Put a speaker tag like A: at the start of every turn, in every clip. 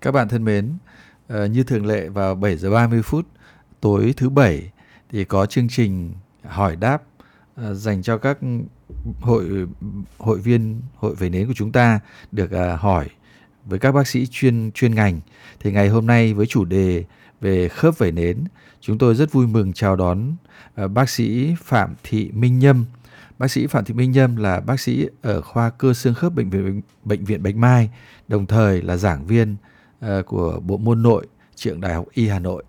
A: Các bạn thân mến, ờ, như thường lệ vào 7 giờ 30 phút tối thứ bảy thì có chương trình hỏi đáp ờ, dành cho các hội hội viên hội về nến của chúng ta được à, hỏi với các bác sĩ chuyên chuyên ngành. Thì ngày hôm nay với chủ đề về khớp vẩy nến, chúng tôi rất vui mừng chào đón ờ, bác sĩ Phạm Thị Minh Nhâm. Bác sĩ Phạm Thị Minh Nhâm là bác sĩ ở khoa cơ xương khớp bệnh viện bệnh viện Bạch Mai, đồng thời là giảng viên uh, của bộ môn nội trường Đại học Y Hà Nội.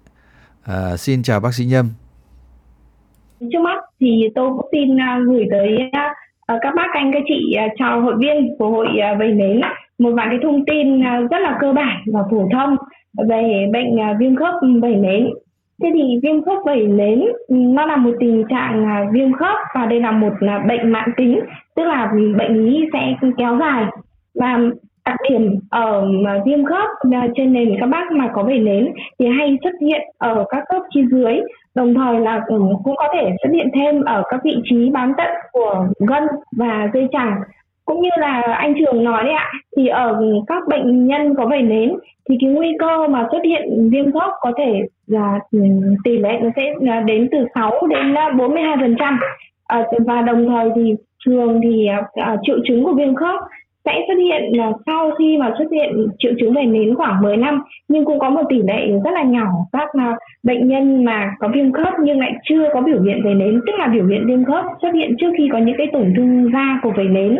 A: Uh, xin chào bác sĩ Nhâm.
B: Trước mắt thì tôi cũng xin uh, gửi tới uh, các bác anh các chị uh, chào hội viên của hội uh, vẩy nến một vài cái thông tin uh, rất là cơ bản và phổ thông về bệnh uh, viêm khớp vẩy nến Thế thì viêm khớp vẩy nến nó là một tình trạng viêm khớp và đây là một bệnh mãn tính, tức là bệnh lý sẽ kéo dài và đặc điểm ờ, ở viêm khớp ờ, trên nền các bác mà có vẩy nến thì hay xuất hiện ở các khớp chi dưới. Đồng thời là ừ, cũng có thể xuất hiện thêm ở các vị trí bám tận của gân và dây chẳng cũng như là anh trường nói đấy ạ, thì ở các bệnh nhân có vẩy nến thì cái nguy cơ mà xuất hiện viêm khớp có thể là ừ, tỷ lệ nó sẽ ờ, đến từ 6 đến 42 phần trăm. Và đồng thời thì thường thì triệu chứng của viêm khớp sẽ xuất hiện là sau khi mà xuất hiện triệu chứng về nến khoảng 10 năm nhưng cũng có một tỷ lệ rất là nhỏ các ờ, bệnh nhân mà có viêm khớp nhưng lại chưa có biểu hiện về nến tức là biểu hiện viêm khớp xuất hiện trước khi có những cái tổn thương da của về nến.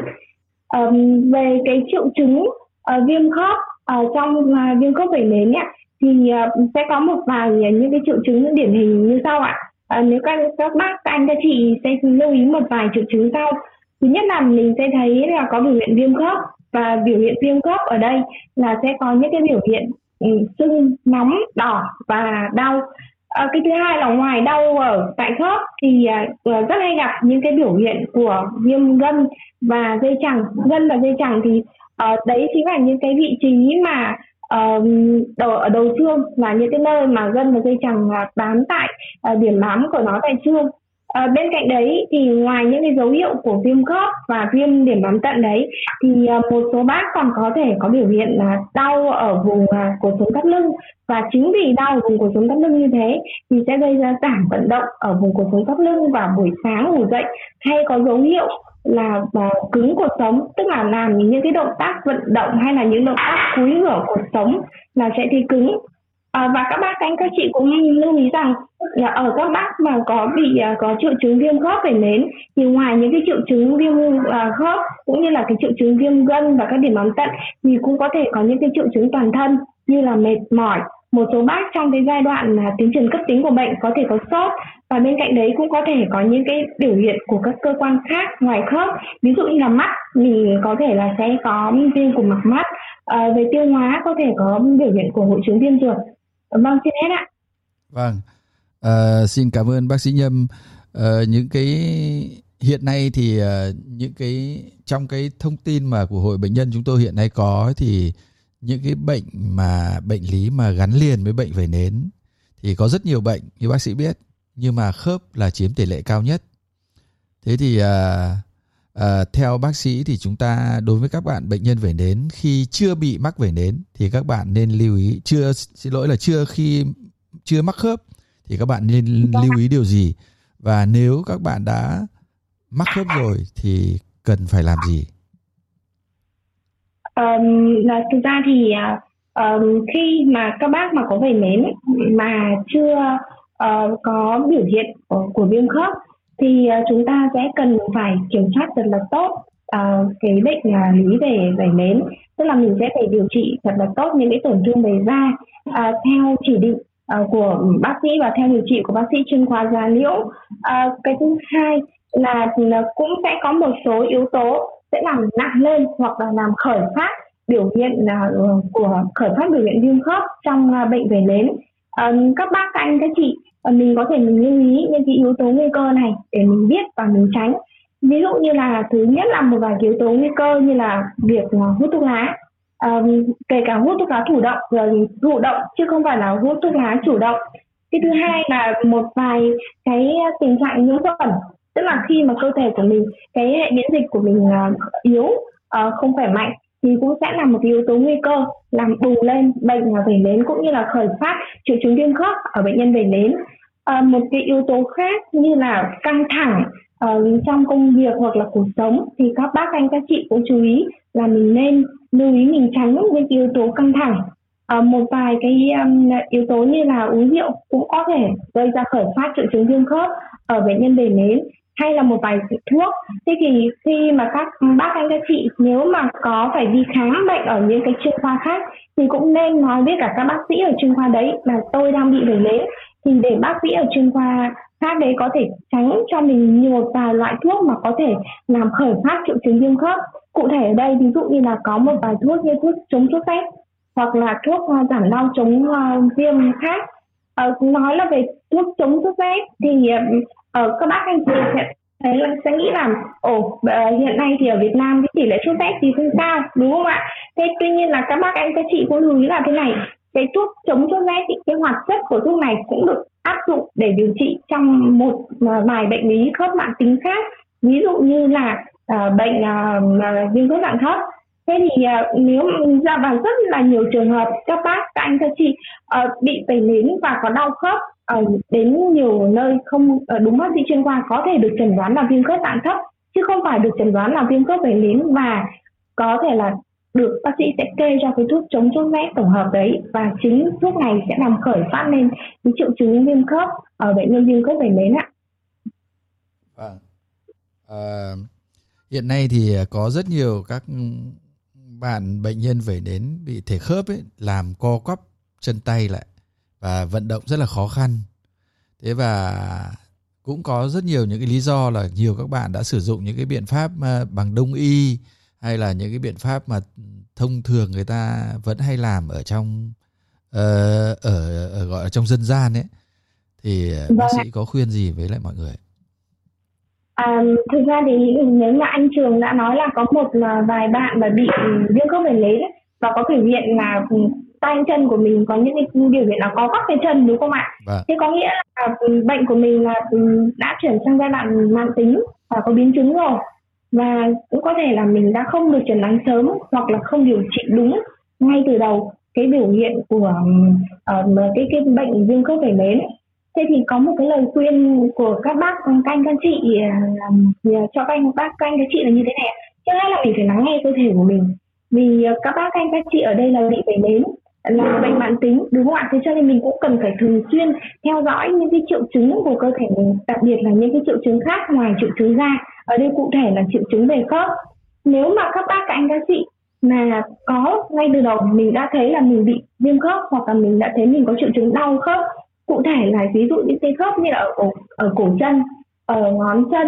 B: Um, về cái triệu chứng uh, viêm khớp uh, trong uh, viêm khớp về nến ấy, thì uh, sẽ có một vài những cái triệu chứng điển hình như sau ạ. À, nếu các các bác các anh các chị sẽ lưu ý một vài triệu chứng sau thứ nhất là mình sẽ thấy là có biểu hiện viêm khớp và biểu hiện viêm khớp ở đây là sẽ có những cái biểu hiện ừ, sưng nóng đỏ và đau. À, cái thứ hai là ngoài đau ở tại khớp thì à, ờ, rất hay gặp những cái biểu hiện của viêm gân và dây chằng. Gân và dây chằng thì à, đấy chính là những cái vị trí mà ờ, ở đầu xương là những cái nơi mà gân và dây chằng bám tại điểm bám của nó tại xương. À, bên cạnh đấy thì ngoài những cái dấu hiệu của viêm khớp và viêm điểm bám tận đấy thì ờ, một số bác còn có thể có biểu hiện là đau ở vùng à, sống thắt lưng. Và chính vì đau ở vùng cột sống thắt lưng như thế thì sẽ gây ra giảm vận động ở vùng cột sống thắt lưng vào buổi sáng ngủ dậy. Hay có dấu hiệu là à, cứng cuộc sống tức là làm những cái động tác vận động hay là những động tác cúi ngửa cuộc sống là sẽ thấy cứng. À, và các bác anh các chị cũng lưu ý rằng là ở các bác mà có bị uh, có triệu chứng viêm khớp vẩy nến thì ngoài những cái triệu chứng viêm uh, khớp cũng như là cái triệu chứng viêm gân và các điểm nóng tận thì cũng có thể có những cái triệu chứng toàn thân như là mệt mỏi. Một số bác trong cái giai đoạn là tiến triển cấp tính của bệnh có thể có sốt và bên cạnh đấy cũng có thể có những cái biểu hiện của các cơ quan khác ngoài khớp. Ví dụ như là mắt thì có thể là sẽ có viêm của mặt mắt. À, về tiêu hóa có thể có biểu hiện của hội chứng viêm ruột. Vâng, vâng xin hết ạ.
A: Vâng. À, xin cảm ơn bác sĩ nhâm. À, những cái hiện nay thì uh, những cái trong cái thông tin mà của hội bệnh nhân chúng tôi hiện nay có thì những cái bệnh mà bệnh lý mà gắn liền với bệnh vẩy nến thì có rất nhiều bệnh như bác sĩ biết nhưng mà khớp là chiếm tỷ lệ cao nhất. Thế thì uh, À, theo bác sĩ thì chúng ta đối với các bạn bệnh nhân vẩy nến khi chưa bị mắc vẩy nến thì các bạn nên lưu ý chưa xin lỗi là chưa khi chưa mắc khớp thì các bạn nên lưu ý điều gì? Và nếu các bạn đã mắc khớp rồi thì cần phải làm gì?
B: Um, là thực ra thì um, khi mà các bác mà có vẩy nến mà chưa uh, có biểu hiện của, của viêm khớp thì à, chúng ta sẽ cần phải kiểm soát thật là tốt uh, cái bệnh uh, lý về vẩy nến. Tức là mình sẽ phải điều trị thật là tốt những cái tổn thương về da uh, theo chỉ định uh, của bác sĩ và theo điều trị của bác sĩ chuyên khoa da liễu. Uh, cái thứ hai là cũng sẽ có một số yếu tố sẽ làm nặng lên hoặc là làm khởi phát biểu hiện uh, của khởi phát biểu hiện viêm khớp trong uh, bệnh về nến. Uh, các bác các anh các chị Ờ, mình có thể mình lưu ý những cái yếu tố nguy cơ này để mình biết và mình tránh. Ví dụ như là thứ nhất là một vài yếu tố nguy cơ như là việc ờ, hút thuốc lá. Um, kể cả hút thuốc lá thủ động rồi thụ động chứ không phải là hút thuốc lá chủ động. Cái thứ hai là một vài cái tình trạng nhiễm khuẩn tức là khi mà cơ thể của mình cái hệ miễn dịch của mình uh, yếu uh, không khỏe mạnh thì cũng sẽ là một yếu tố nguy cơ làm bùng lên bệnh về nến cũng như là khởi phát triệu chứng viêm khớp ở bệnh nhân về nến à, một cái yếu tố khác như là căng thẳng uh, trong công việc hoặc là cuộc sống thì các bác anh các chị cũng chú ý là mình nên lưu ý mình tránh những yếu tố căng thẳng. Uh, một vài cái um, yếu tố như là uống rượu cũng có thể gây ra khởi phát triệu chứng viêm khớp ở bệnh nhân bề nến hay là một vài thuốc. Thế thì khi mà các bác anh các chị nếu mà có phải đi khám bệnh ở những cái chuyên khoa khác thì cũng nên nói với cả các bác sĩ ở chuyên khoa đấy là tôi đang bị vẩy nến thì để bác sĩ ở chuyên khoa khác đấy có thể tránh cho mình nhiều vài loại thuốc mà có thể làm khởi phát triệu chứng viêm khớp. Cụ thể ở đây ví dụ như là có một vài thuốc như thuốc chống sốt rét hoặc là thuốc à, giảm đau chống uh, viêm khác. Ờ, nói là về thuốc chống sốt rét thì uh, các bác anh chị sẽ thấy là sẽ nghĩ là ồ uh, hiện nay thì ở Việt Nam cái tỷ lệ sốt rét thì không cao đúng không ạ? Thế tuy nhiên là các bác anh các chị cũng lưu ý là thế này cái thuốc chống sốt rét thì cái hoạt chất của thuốc này cũng được áp dụng để điều trị trong một à, vài bệnh lý khớp mạng tính khác. Ví dụ như là uh, bệnh uh, viêm khớp dạng thấp. Thế thì uh, nếu ra vào rất là nhiều trường hợp các bác các anh các chị uh, bị tẩy nến và có đau khớp uh, đến nhiều nơi không uh, đúng bác sĩ chuyên khoa có thể được chẩn đoán là viêm khớp dạng thấp chứ không phải được chẩn đoán là viêm khớp tẩy nến và có thể là được bác sĩ sẽ kê cho cái thuốc chống sốt rét tổng hợp đấy và chính thuốc này sẽ làm khởi phát lên cái triệu chứng viêm khớp ở bệnh nhân viêm khớp vẩy nến ạ.
A: À, À, hiện nay thì có rất nhiều các bạn bệnh nhân về đến bị thể khớp ấy làm co quắp chân tay lại và vận động rất là khó khăn thế và cũng có rất nhiều những cái lý do là nhiều các bạn đã sử dụng những cái biện pháp ờ, bằng đông y hay là những cái biện pháp mà thông thường người ta vẫn hay làm ở trong uh, ở, ở gọi là trong dân gian ấy thì vâng. bác sĩ có khuyên gì với lại mọi người
B: À, thực ra thì nếu mà anh Trường đã nói là có một vài bạn mà bị viêm khớp vẩy nến và có biểu hiện là tay chân của mình có những cái biểu hiện là có các cái chân đúng không ạ? Vâng. Thế có nghĩa là bệnh của mình là đã chuyển sang giai đoạn mạng tính và có biến chứng rồi và cũng có thể là mình đã không được chẩn đoán sớm hoặc là không điều trị đúng ngay từ đầu cái biểu hiện của uh, cái cái bệnh viêm khớp vẩy nến thế thì có một cái lời khuyên của các bác các anh các chị uh, cho các anh bác các anh các chị là như thế này trước hết là mình phải lắng nghe cơ thể của mình. Vì uh, các bác các anh các chị ở đây là bị vẩy nến là bệnh mãn tính đúng không ạ? Thế cho nên mình cũng cần phải thường xuyên theo dõi những cái triệu chứng của cơ thể mình đặc biệt là những cái triệu chứng khác ngoài triệu chứng da ở đây cụ thể là triệu chứng về khớp. Nếu mà các bác các anh các chị mà có ngay từ đầu mình đã thấy là mình bị viêm khớp hoặc là mình đã thấy mình có triệu chứng đau khớp. Cụ thể là ví dụ những cái khớp như là ở cổ, ở cổ chân ở ngón chân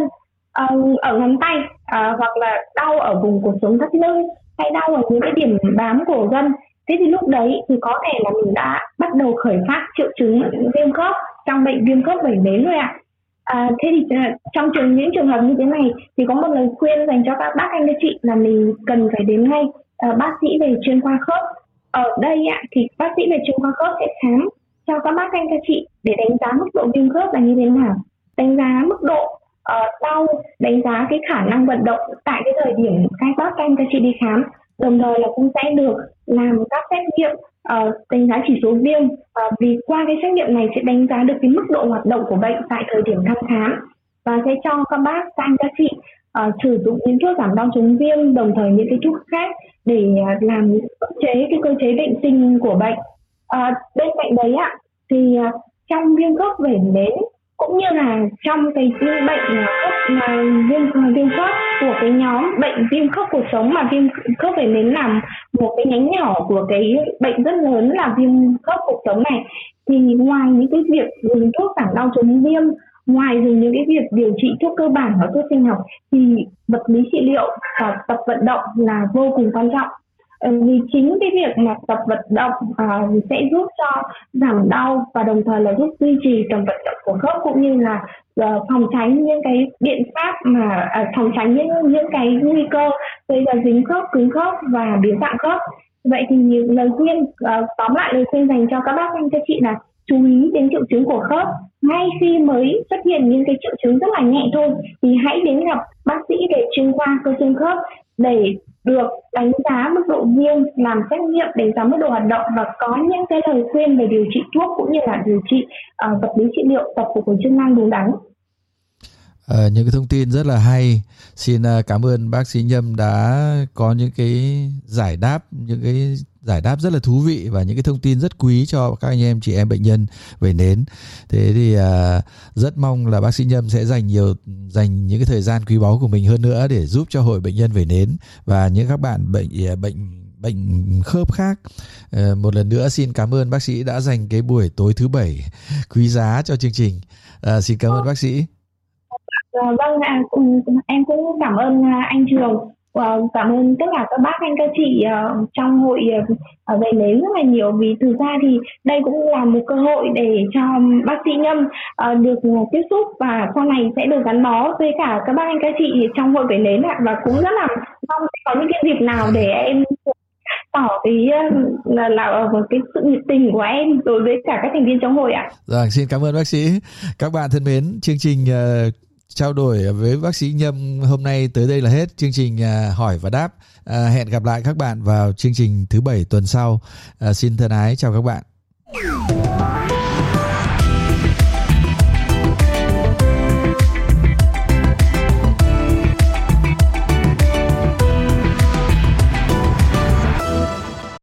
B: ở, ở ngón tay à, hoặc là đau ở vùng cuộc sống thắt lưng hay đau ở những cái điểm bám cổ gân thế thì lúc đấy thì có thể là mình đã bắt đầu khởi phát triệu chứng viêm khớp trong bệnh viêm khớp vẩy nến rồi ạ. à. À, thế thì à, trong trường những trường hợp như thế này thì có một lời khuyên dành cho các bác anh các chị là mình cần phải đến ngay uh, bác sĩ về chuyên khoa khớp. Ở đây ạ thì bác sĩ về chuyên khoa khớp sẽ khám cho các bác anh các chị để đánh giá mức độ viêm khớp là như thế nào đánh giá mức độ uh, đau đánh giá cái khả năng vận động tại cái thời điểm các bác anh các chị đi khám. Đồng thời là cũng sẽ được làm các xét nghiệm uh, đánh giá chỉ số viêm. Uh, vì qua cái xét nghiệm này sẽ đánh giá được cái mức độ hoạt động của bệnh tại thời điểm thăm khám. Và sẽ cho các bác các anh các chị uh, sử dụng những thuốc giảm đau chống viêm đồng thời những cái thuốc khác để uh, làm chế cái cơ chế bệnh sinh của bệnh. Uh, bên cạnh đấy ạ thì uh, trong viêm khớp vẩy nến cũng như là trong cái bệnh khớp mà viêm viêm khớp của cái nhóm bệnh viêm khớp cuộc sống mà viêm khớp về nến làm một cái nhánh nhỏ của cái bệnh rất lớn là viêm khớp cuộc sống này. Thì ngoài những cái việc dùng thuốc giảm đau chống viêm, ngoài dùng những cái việc điều trị thuốc cơ bản và thuốc sinh học, thì vật lý trị liệu và tập vận động là vô cùng quan trọng. Vì chính cái việc mà tập vận động uh, sẽ giúp cho giảm đau và đồng thời là giúp duy trì tầm vận động của khớp cũng như là uh, phòng tránh những cái biện pháp mà uh, phòng tránh những những cái nguy cơ gây ra dính khớp cứng khớp và biến dạng khớp. Vậy thì lời khuyên uh, tóm lại lời khuyên dành cho các bác anh các chị là chú ý đến triệu chứng của khớp. Ngay khi mới xuất hiện những cái triệu chứng rất là nhẹ thôi thì hãy đến gặp bác sĩ về chuyên khoa cơ xương khớp để được đánh giá mức độ viêm, làm xét nghiệm đánh giá mức độ hoạt động và có những cái lời khuyên về điều trị thuốc cũng như là điều trị uh, vật lý trị liệu tập phục hồi chức năng đúng đắn.
A: À, những cái thông tin rất là hay. Xin uh, cảm ơn bác sĩ Nhâm đã có những cái giải đáp, những cái giải đáp rất là thú vị và những cái thông tin rất quý cho các anh em chị em bệnh nhân về nến. Thế thì uh, rất mong là bác sĩ Nhâm sẽ dành nhiều dành những cái thời gian quý báu của mình hơn nữa để giúp cho hội bệnh nhân về nến và những các bạn bệnh bệnh bệnh khớp khác. một lần nữa xin cảm ơn bác sĩ đã dành cái buổi tối thứ bảy quý giá cho chương trình. À, xin cảm ơn bác sĩ.
B: À, vâng ạ, em cũng cảm ơn à, anh Trường và cảm ơn tất cả các bác anh các chị uh, trong hội uh, về nến rất là nhiều vì thực ra thì đây cũng là một cơ hội để cho bác sĩ Nhâm uh, được tiếp xúc và sau này sẽ được gắn bó với cả các bác anh các chị trong hội về nến và cũng rất là mong có những cái dịp nào để em tỏ cái là, là cái sự nhiệt tình của em đối với cả các thành viên trong hội ạ.
A: Rồi xin cảm ơn bác sĩ. Các bạn thân mến, chương trình uh, trao đổi với bác sĩ Nhâm hôm nay tới đây là hết chương trình à, hỏi và đáp. À, hẹn gặp lại các bạn vào chương trình thứ bảy tuần sau. À, xin thân ái chào các bạn.